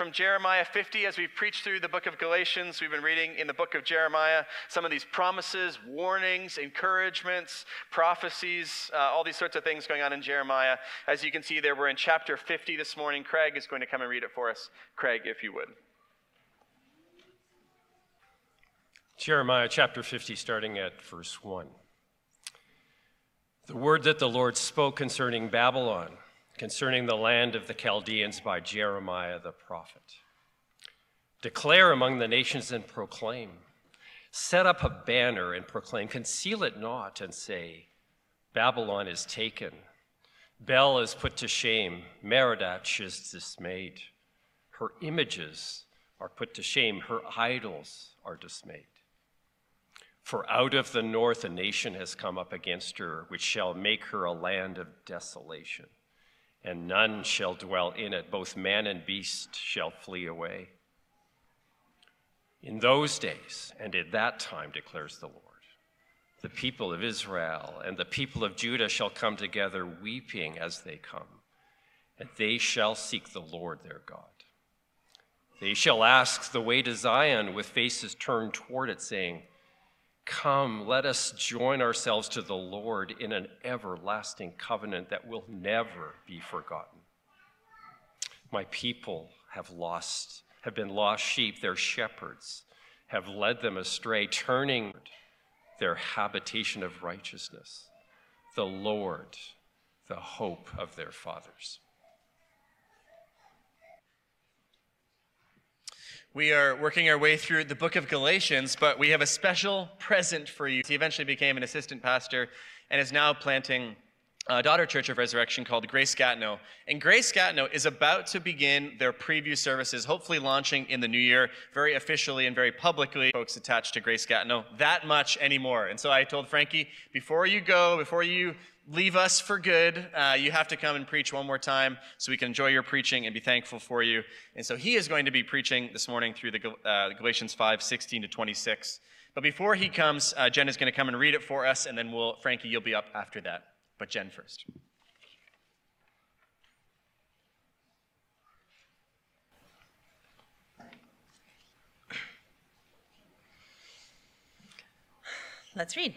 from Jeremiah 50 as we've preached through the book of Galatians. We've been reading in the book of Jeremiah some of these promises, warnings, encouragements, prophecies, uh, all these sorts of things going on in Jeremiah. As you can see there, we're in chapter 50 this morning. Craig is going to come and read it for us. Craig, if you would. Jeremiah chapter 50, starting at verse 1. The word that the Lord spoke concerning Babylon concerning the land of the Chaldeans by Jeremiah the prophet. Declare among the nations and proclaim. Set up a banner and proclaim. Conceal it not and say, Babylon is taken. Bel is put to shame. Merodach is dismayed. Her images are put to shame. Her idols are dismayed. For out of the north a nation has come up against her, which shall make her a land of desolation and none shall dwell in it. Both man and beast shall flee away. In those days and at that time, declares the Lord, the people of Israel and the people of Judah shall come together weeping as they come, and they shall seek the Lord their God. They shall ask the way to Zion with faces turned toward it, saying, Come, let us join ourselves to the Lord in an everlasting covenant that will never be forgotten. My people have lost, have been lost sheep, their shepherds have led them astray, turning their habitation of righteousness, the Lord, the hope of their fathers. We are working our way through the book of Galatians, but we have a special present for you. He eventually became an assistant pastor and is now planting a daughter church of resurrection called Grace Gatineau. And Grace Gatineau is about to begin their preview services, hopefully launching in the new year, very officially and very publicly. Folks attached to Grace Gatineau, that much anymore. And so I told Franky, before you go, before you leave us for good. Uh, you have to come and preach one more time so we can enjoy your preaching and be thankful for you. And so he is going to be preaching this morning through the uh, Galatians 5 16 to 26. But before he comes, uh, Jen is going to come and read it for us, and then we'll, Franky, you'll be up after that. But Jen first. Let's read.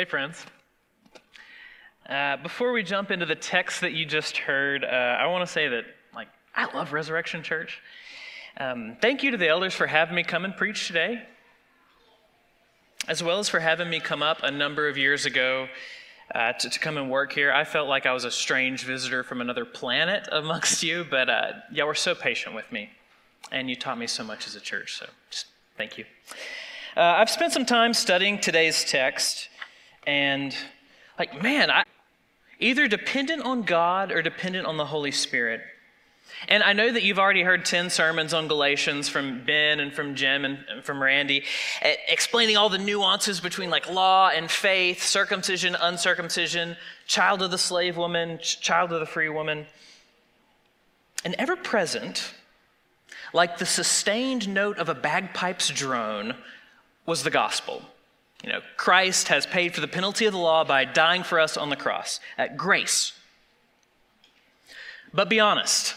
Hey, friends. Uh, before we jump into the text that you just heard, uh, I want to say that, like, I love Resurrection Church. Um, thank you to the elders for having me come and preach today, as well as for having me come up a number of years ago uh, to, to, come and work here. I felt like I was a strange visitor from another planet amongst you, but uh, y'all were so patient with me, and you taught me so much as a church, so just thank you. Uh, I've spent some time studying today's text and like, man, I either dependent on God or dependent on the Holy Spirit. And I know that you've already heard 10 sermons on Galatians from Ben and from Jim and, and from Randy, explaining all the nuances between like law and faith, circumcision, uncircumcision, child of the slave woman, child of the free woman. And ever present, like the sustained note of a bagpipe's drone, was the gospel. You know, Christ has paid for the penalty of the law by dying for us on the cross at grace. But be honest.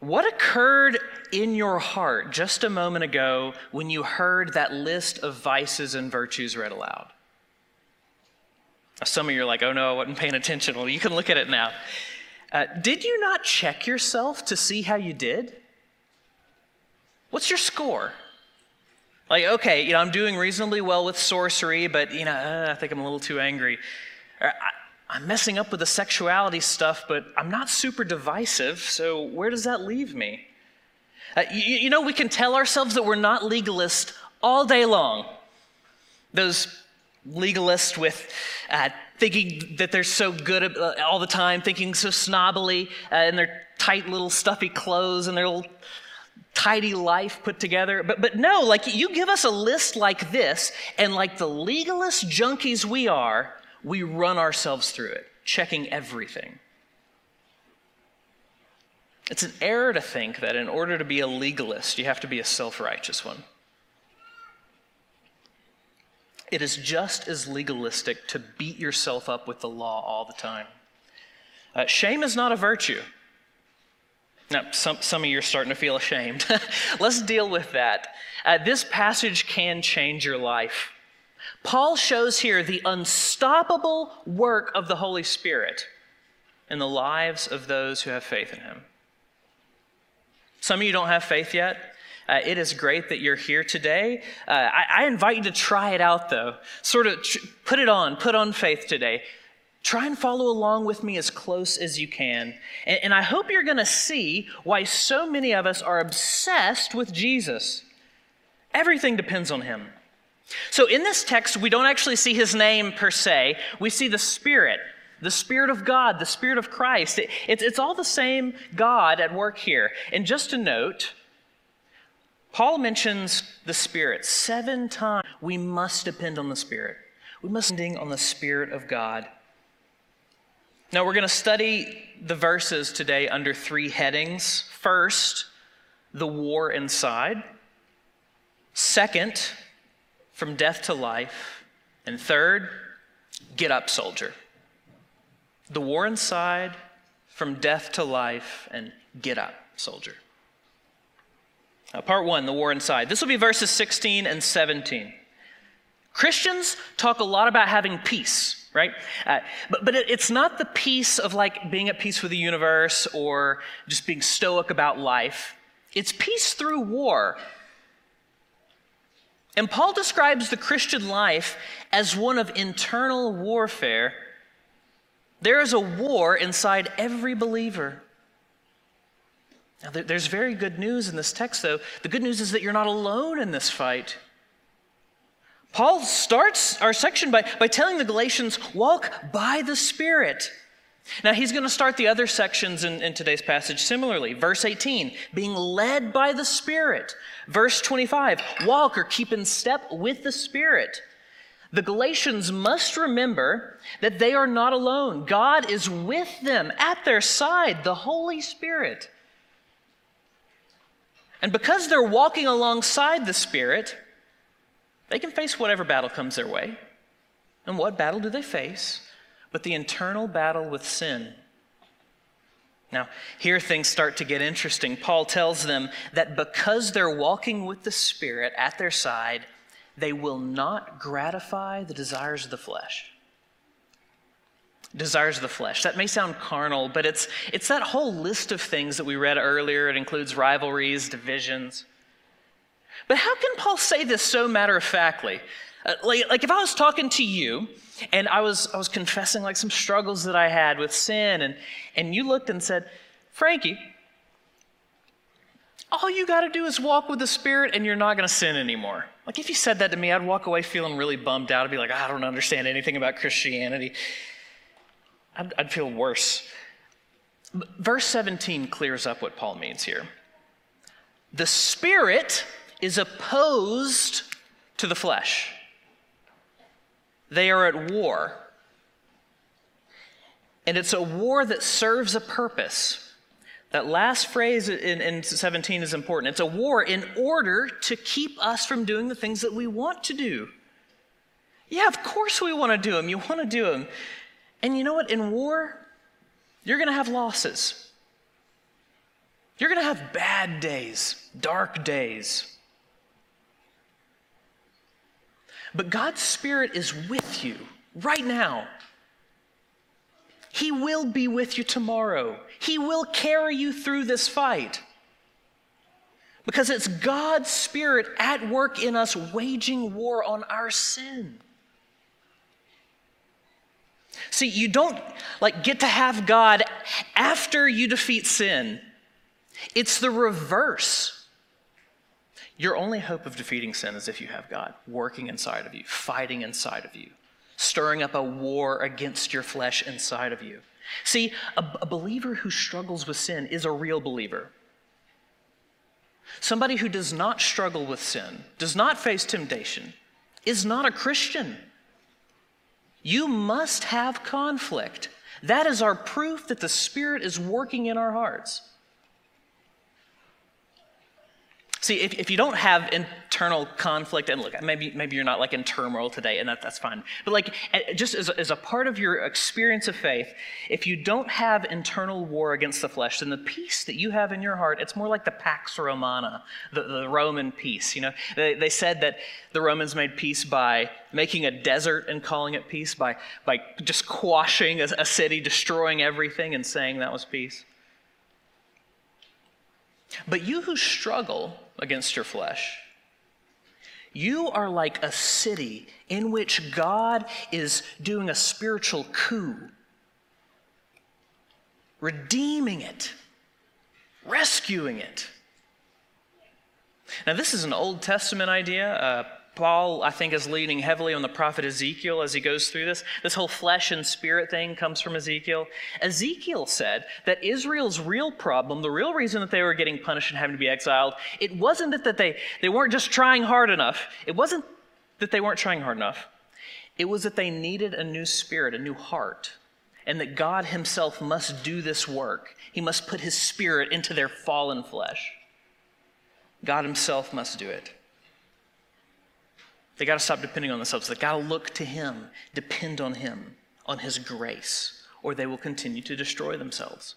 What occurred in your heart just a moment ago when you heard that list of vices and virtues read aloud? Some of you are like, oh no, I wasn't paying attention. Well, you can look at it now. Uh, did you not check yourself to see how you did? What's your score? Like, okay, you know, I'm doing reasonably well with sorcery, but, you know, uh, I think I'm a little too angry. Or, I, I'm messing up with the sexuality stuff, but I'm not super divisive, so where does that leave me? Uh, you, you know, we can tell ourselves that we're not legalist all day long. Those legalists with uh, thinking that they're so good uh, all the time, thinking so snobbily uh, in their tight little stuffy clothes and their little tidy life put together. But, but no, like you give us a list like this, and like the legalist junkies we are, we run ourselves through it, checking everything. It's an error to think that in order to be a legalist, you have to be a self righteous one. It is just as legalistic to beat yourself up with the law all the time. Uh, shame is not a virtue. Now, some, some of you are starting to feel ashamed. Let's deal with that. Uh, this passage can change your life. Paul shows here the unstoppable work of the Holy Spirit in the lives of those who have faith in Him. Some of you don't have faith yet. Uh, it is great that you're here today. Uh, I, I, invite you to try it out, though. Sort of tr- put it on, put on faith today. Try and follow along with me as close as you can. And, and I hope you're going to see why so many of us are obsessed with Jesus. Everything depends on him. So in this text, we don't actually see his name per se, we see the Spirit. The Spirit of God, the Spirit of Christ. It, it, it's all the same God at work here. And just a note, Paul mentions the Spirit seven times. We must depend on the Spirit. We must depend on the Spirit of God. Now, we're going to study the verses today under three headings. First, the war inside. Second, from death to life. And third, get up, soldier. The war inside, from death to life, and get up, soldier. Now, part one, the war inside. This will be verses 16 and 17. Christians talk a lot about having peace right? Uh, but but it, it's not the peace of like being at peace with the universe or just being stoic about life. It's peace through war. And Paul describes the Christian life as one of internal warfare. There is a war inside every believer. Now, there's very good news in this text, though. The good news is that you're not alone in this fight. Paul starts our section by, by telling the Galatians, walk by the Spirit. Now, he's going to start the other sections in, in, today's passage similarly. Verse 18, being led by the Spirit. Verse 25, walk or keep in step with the Spirit. The Galatians must remember that they are not alone. God is with them at their side, the Holy Spirit. And because they're walking alongside the Spirit, they can face whatever battle comes their way. And what battle do they face? But the internal battle with sin. Now, here things start to get interesting. Paul tells them that because they're walking with the Spirit at their side, they will not gratify the desires of the flesh. Desires of the flesh. That may sound carnal, but it's, it's that whole list of things that we read earlier. It includes rivalries, divisions. But how can Paul say this so matter of factly? Uh, like, like if I was talking to you and I was, I was confessing like some struggles that I had with sin, and, and you looked and said, Franky, all you got to do is walk with the Spirit and you're not going to sin anymore. Like if you said that to me, I'd walk away feeling really bummed out. I'd be like, I don't understand anything about Christianity. I'd, I'd feel worse. Verse 17 clears up what Paul means here. The spirit is opposed to the flesh, they are at war. And it's a war that serves a purpose. That last phrase in, in, 17 is important. It's a war in order to keep us from doing the things that we want to do. Yeah, of course we want to do them. You want to do them. And you know what? In war, you're going to have losses. You're going to have bad days, dark days. But God's Spirit is with you right now. He will be with you tomorrow. He will carry you through this fight. Because it's God's Spirit at work in us, waging war on our sin. See, you don't like get to have God after you defeat sin. It's the reverse. Your only hope of defeating sin is if you have God working inside of you, fighting inside of you stirring up a war against your flesh inside of you. See, a, a, believer who struggles with sin is a real believer. Somebody who does not struggle with sin, does not face temptation, is not a Christian. You must have conflict. That is our proof that the Spirit is working in our hearts. See, if, if you don't have internal conflict, and look, maybe, maybe you're not like in turmoil today, and that, that's fine. But like, just as a, as a part of your experience of faith, if you don't have internal war against the flesh, then the peace that you have in your heart, it's more like the Pax Romana, the, the Roman peace. You know, they, they said that the Romans made peace by making a desert and calling it peace, by, by just quashing a, a city, destroying everything, and saying that was peace. But you who struggle against your flesh. You are like a city in which God is doing a spiritual coup, redeeming it, rescuing it. Now, this is an Old Testament idea. Uh, Paul, I think, is leaning heavily on the prophet Ezekiel as he goes through this. This whole flesh and spirit thing comes from Ezekiel. Ezekiel said that Israel's real problem, the real reason that they were getting punished and having to be exiled, it wasn't that, they, they weren't just trying hard enough. It wasn't that they weren't trying hard enough. It was that they needed a new spirit, a new heart, and that God Himself must do this work. He must put His spirit into their fallen flesh. God Himself must do it. They got to stop depending on themselves. They got to look to Him, depend on Him, on His grace, or they will continue to destroy themselves.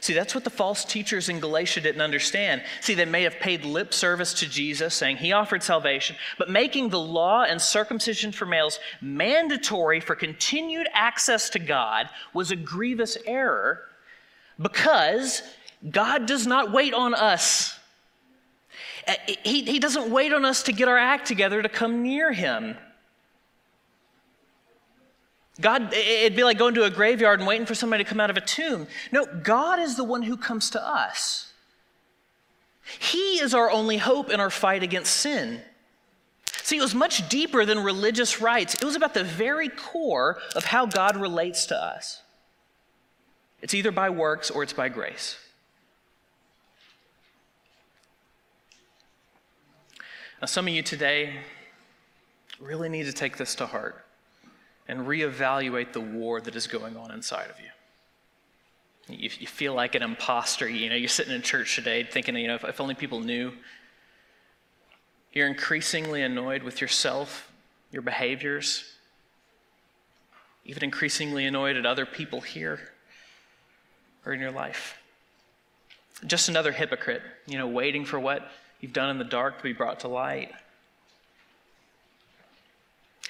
See, that's what the false teachers in Galatia didn't understand. See, they may have paid lip service to Jesus, saying he offered salvation, but making the law and circumcision for males mandatory for continued access to God was a grievous error because God does not wait on us Uh, he, he doesn't wait on us to get our act together to come near him. God, it'd be like going to a graveyard and waiting for somebody to come out of a tomb. No, God is the one who comes to us. He is our only hope in our fight against sin. See, it was much deeper than religious rites, it was about the very core of how God relates to us. It's either by works or it's by grace. Now, some of you today really need to take this to heart and reevaluate the war that is going on inside of you. You, you feel like an imposter. You know, you're sitting in church today thinking, you know, if, if only people knew. You're increasingly annoyed with yourself, your behaviors, even increasingly annoyed at other people here or in your life. Just another hypocrite, you know, waiting for what you've done in the dark to be brought to light.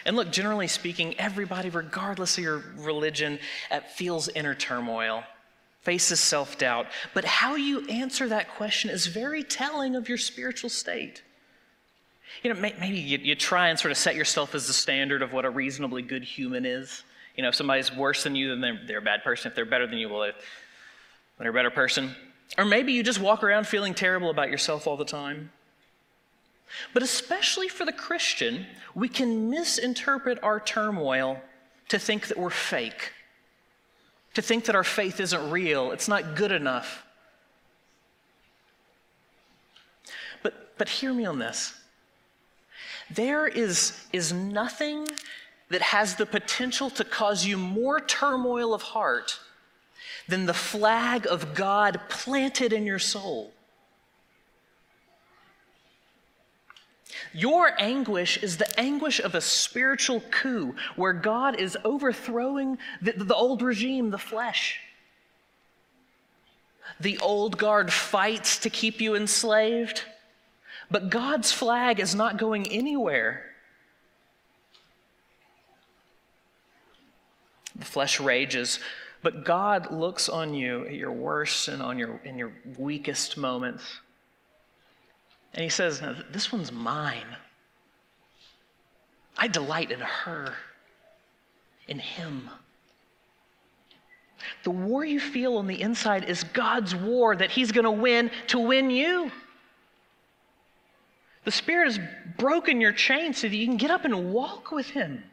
And look, generally speaking, everybody, regardless of your religion, uh, feels inner turmoil, faces self doubt. But how you answer that question is very telling of your spiritual state. You know, maybe you, you try and sort of set yourself as the standard of what a reasonably good human is. You know, if somebody's worse than you, then they're, they're a bad person. If they're better than you, well, they're a better person. Or maybe you just walk around feeling terrible about yourself all the time. But especially for the Christian, we can misinterpret our turmoil to think that we're fake. to think that our faith isn't real, it's not good enough. But, but hear me on this. There is, is nothing that has the potential to cause you more turmoil of heart than the flag of God planted in your soul. Your anguish is the anguish of a spiritual coup where God is overthrowing the, the, old regime, the flesh. The old guard fights to keep you enslaved, but God's flag is not going anywhere. The flesh rages, but God looks on you at your worst and on your in your weakest moments. And he says, This one's mine. I delight in her, in him. The war you feel on the inside is God's war that he's going to win to win you. The Spirit has broken your chains so that you can get up and walk with him.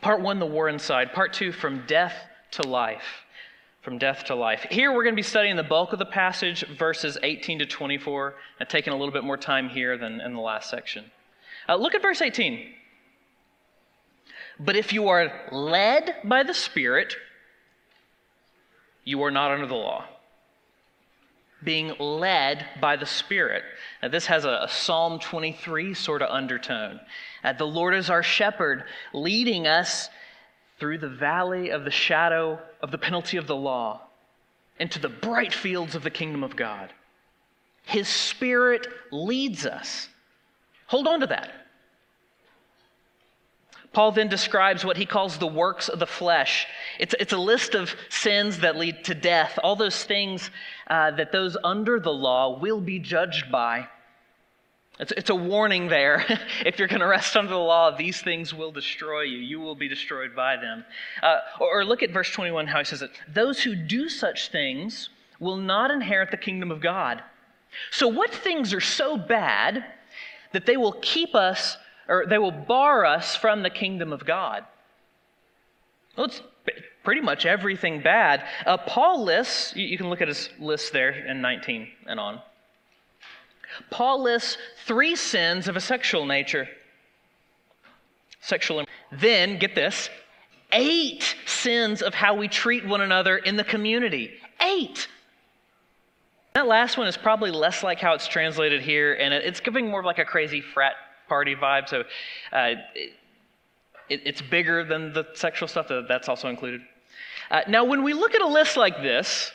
Part one, the war inside. Part two, from death to life. From death to life. Here we're going to be studying the bulk of the passage, verses 18 to 24, and taking a little bit more time here than in the last section. Uh, look at verse 18. But if you are led by the Spirit, you are not under the law. Being led by the Spirit. Now, this has a, a Psalm 23 sort of undertone. Uh, the Lord is our shepherd, leading us through the valley of the shadow of the penalty of the law into the bright fields of the kingdom of God. His Spirit leads us. Hold on to that. Paul then describes what he calls the works of the flesh. It's, it's a list of sins that lead to death, all those things uh, that those under the law will be judged by. It's, it's a warning there. if you're going to rest under the law, these things will destroy you. You will be destroyed by them. Uh, or, or look at verse 21, how he says it. Those who do such things will not inherit the kingdom of God. So, what things are so bad that they will keep us, or they will bar us from the kingdom of God? Well, it's pretty much everything bad. Uh, Paul lists, you, you can look at his list there in 19 and on. Paul lists three sins of a sexual nature. Sexual. Then, get this, eight sins of how we treat one another in the community. Eight. That last one is probably less like how it's translated here, and it's giving more of like a crazy frat party vibe. So uh, it, it's bigger than the sexual stuff, that's also included. Uh, now, when we look at a list like this,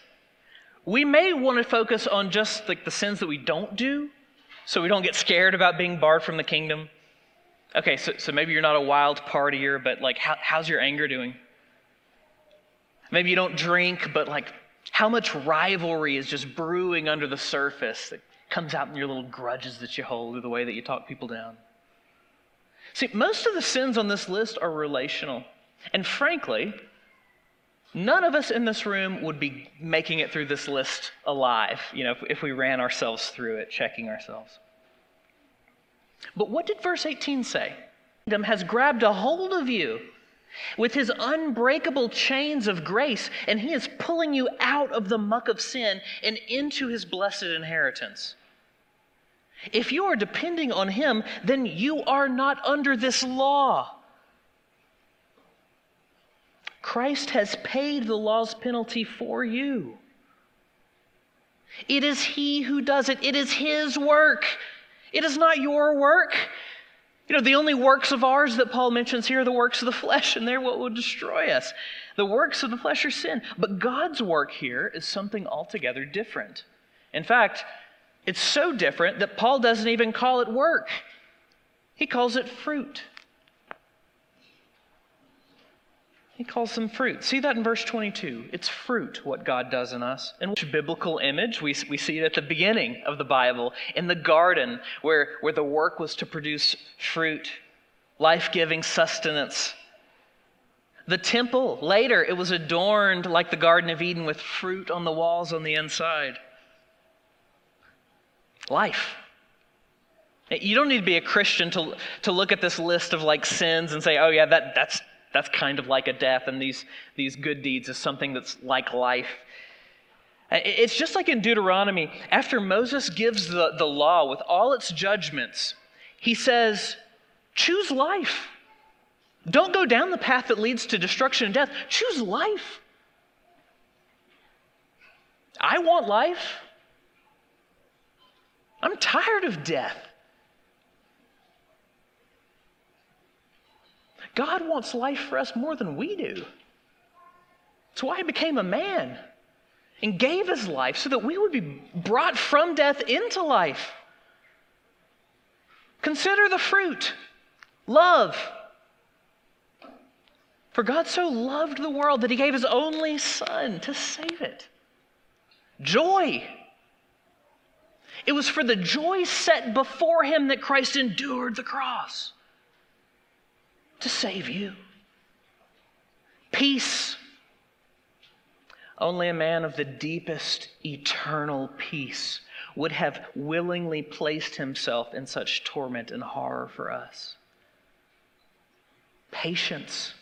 we may want to focus on just like the sins that we don't do so we don't get scared about being barred from the kingdom. Okay, so, so maybe you're not a wild partier, but like, how, how's your anger doing? Maybe you don't drink, but like, how much rivalry is just brewing under the surface that comes out in your little grudges that you hold or the way that you talk people down? See, most of the sins on this list are relational. And frankly, None of us in this room would be making it through this list alive, you know, if, if, we ran ourselves through it, checking ourselves. But what did verse 18 say? Kingdom has grabbed a hold of you with his unbreakable chains of grace, and he is pulling you out of the muck of sin and into his blessed inheritance. If you are depending on him, then you are not under this law. Christ has paid the law's penalty for you. It is He who does it, it is His work. It is not your work. You know, the only works of ours that Paul mentions here are the works of the flesh, and they're what will destroy us. The works of the flesh are sin. But God's work here is something altogether different. In fact, it's so different that Paul doesn't even call it work, he calls it fruit. He calls them fruit. See that in verse 22. It's fruit, what God does in us. And which biblical image? We, we see it at the beginning of the Bible, in the garden, where, where the work was to produce fruit, life giving sustenance. The temple, later, it was adorned like the Garden of Eden with fruit on the walls on the inside. Life. You don't need to be a Christian to, to look at this list of like sins and say, oh, yeah, that, that's That's kind of like a death, and these, these good deeds is something that's like life. It's just like in Deuteronomy. After Moses gives the, the law with all its judgments, he says, Choose life. Don't go down the path that leads to destruction and death. Choose life. I want life. I'm tired of death. God wants life for us more than we do. That's why he became a man and gave his life so that we would be brought from death into life. Consider the fruit love. For God so loved the world that he gave his only Son to save it. Joy. It was for the joy set before him that Christ endured the cross to save you. Peace. Only a man of the deepest eternal peace would have willingly placed himself in such torment and horror for us. Patience.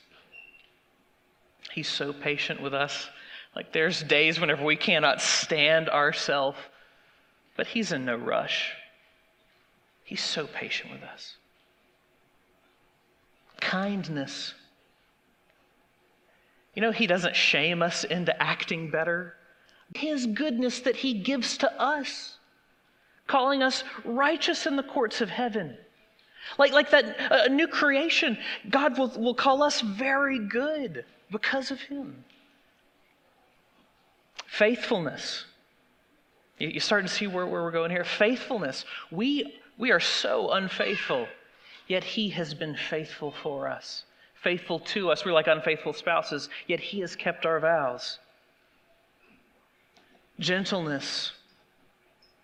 He's so patient with us. Like there's days whenever we cannot stand ourselves, but He's in no rush. He's so patient with us. Kindness. You know, He doesn't shame us into acting better. His goodness that He gives to us, calling us righteous in the courts of heaven. Like, like that uh, new creation, God will, will call us very good because of Him. Faithfulness. You, start to see where, where we're going here. Faithfulness. We, we are so unfaithful, yet He has been faithful for us, faithful to us. We're like unfaithful spouses, yet He has kept our vows. Gentleness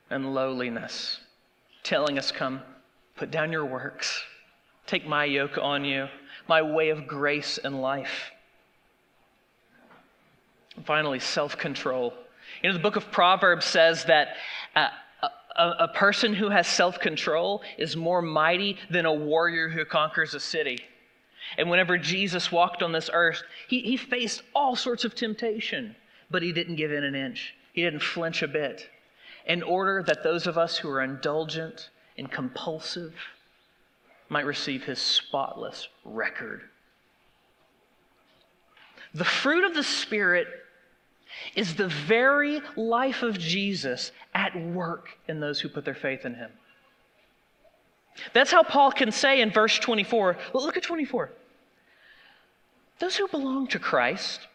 and lowliness, telling us, Come, put down your works, take my yoke on you, my way of grace and life. And finally, self control. You know, the book of Proverbs says that uh, a, a person who has self control is more mighty than a warrior who conquers a city. And whenever Jesus walked on this earth, he, he faced all sorts of temptation, but he didn't give in an inch. He didn't flinch a bit. In order that those of us who are indulgent and compulsive might receive his spotless record. The fruit of the Spirit is the very life of Jesus at work in those who put their faith in him. That's how Paul can say in verse 24, look at 24. Those who belong to Christ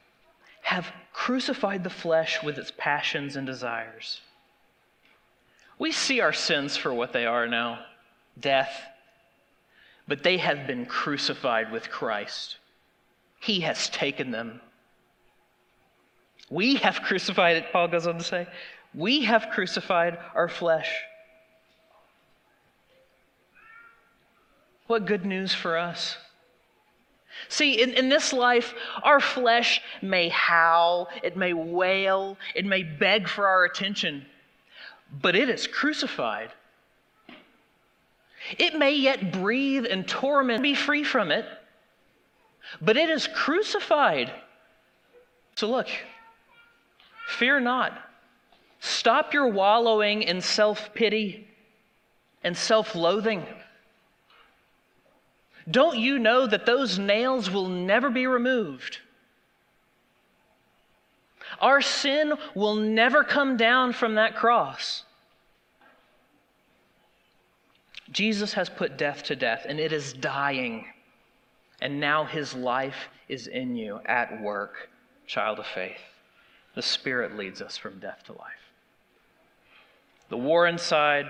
have crucified the flesh with its passions and desires. We see our sins for what they are now death, but they have been crucified with Christ. He has taken them we have crucified it, Paul goes on to say. We have crucified our flesh. What good news for us. See, in, in this life, our flesh may howl, it may wail, it may beg for our attention, but it is crucified. It may yet breathe and torment, be free from it, but it is crucified. So look, Fear not. Stop your wallowing in self pity and self loathing. Don't you know that those nails will never be removed? Our sin will never come down from that cross. Jesus has put death to death, and it is dying. And now his life is in you at work, child of faith. The Spirit leads us from death to life. The war inside,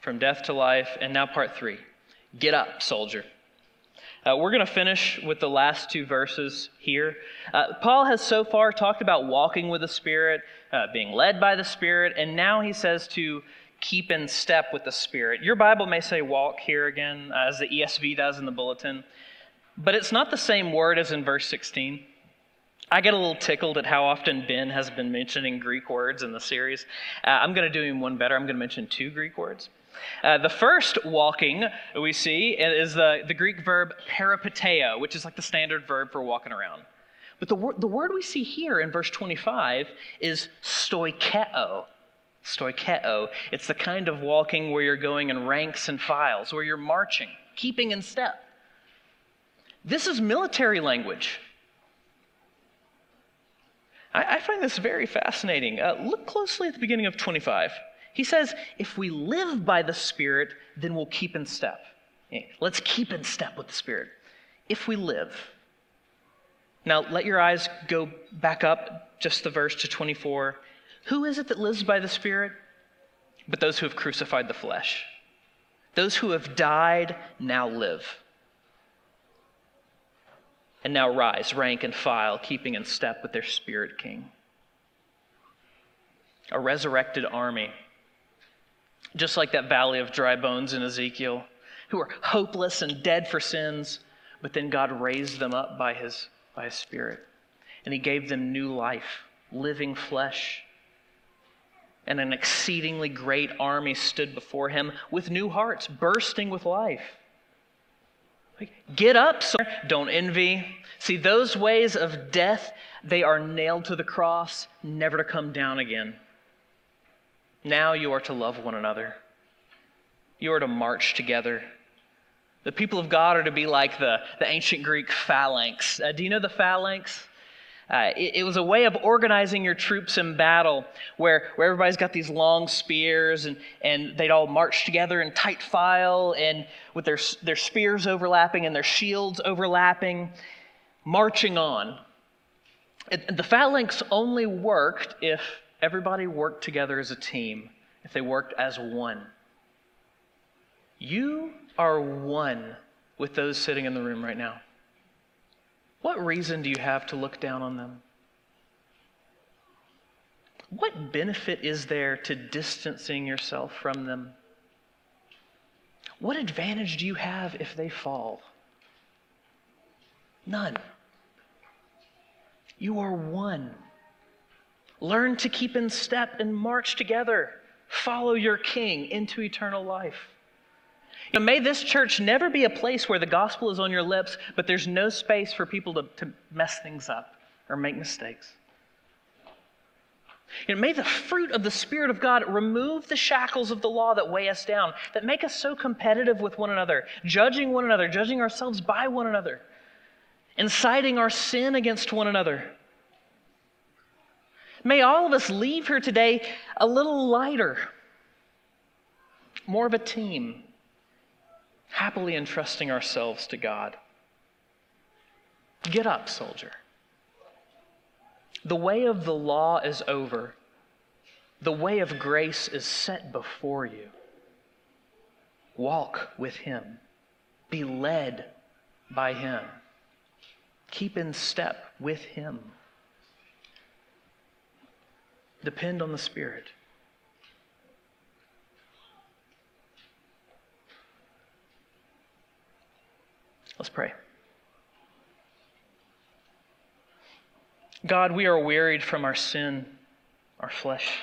from death to life, and now part three get up, soldier. Uh, we're going to finish with the last two verses here. Uh, Paul has so far talked about walking with the Spirit, uh, being led by the Spirit, and now he says to keep in step with the Spirit. Your Bible may say walk here again, as the ESV does in the bulletin, but it's not the same word as in verse 16. I get a little tickled at how often Ben has been mentioning Greek words in the series. Uh, I'm going to do him one better. I'm going to mention two Greek words. Uh, the first walking we see is the, the Greek verb peripateo, which is like the standard verb for walking around. But the, wor- the word we see here in verse 25 is stoikeo. Stoikeo. It's the kind of walking where you're going in ranks and files, where you're marching, keeping in step. This is military language. I, I find this very fascinating. Uh, look closely at the beginning of 25. He says, if we live by the Spirit, then we'll keep in step. Let's keep in step with the Spirit. If we live. Now, let your eyes go back up just the verse to 24. Who is it that lives by the Spirit? But those who have crucified the flesh. Those who have died now live. And now rise, rank and file, keeping in step with their Spirit King. A resurrected army just like that valley of dry bones in Ezekiel, who were hopeless and dead for sins, but then God raised them up by his, by his Spirit. And he gave them new life, living flesh. And an exceedingly great army stood before him with new hearts, bursting with life. Get up, sir. Don't envy. See, those ways of death, they are nailed to the cross, never to come down again. Now you are to love one another. You are to march together. The people of God are to be like the, the ancient Greek phalanx. Uh, do you know the phalanx? Uh, it, it, was a way of organizing your troops in battle where, where everybody's got these long spears and, and they'd all march together in tight file and with their, their spears overlapping and their shields overlapping, marching on. It, the phalanx only worked if everybody worked together as a team, if they worked as one. You are one with those sitting in the room right now. What reason do you have to look down on them? What benefit is there to distancing yourself from them? What advantage do you have if they fall? None. You are one. Learn to keep in step and march together. Follow your King into eternal life. You know, may this church never be a place where the gospel is on your lips, but there's no space for people to, to mess things up or make mistakes. You know, may the fruit of the Spirit of God remove the shackles of the law that weigh us down, that make us so competitive with one another, judging one another, judging ourselves by one another, inciting our sin against one another. May all of us leave here today a little lighter, more of a team, happily entrusting ourselves to God. Get up, soldier. The way of the law is over. The way of grace is set before you. Walk with Him. Be led by Him. Keep in step with Him. Depend on the Spirit. Let's pray. God, we are wearied from our sin, our flesh.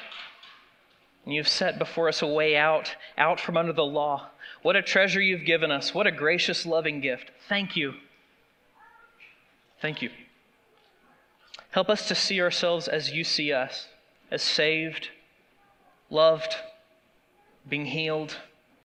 And you've set before us a way out, out from under the law. What a treasure you've given us. What a gracious, loving gift. Thank you. Thank you. Help us to see ourselves as you see us as saved, loved, being healed,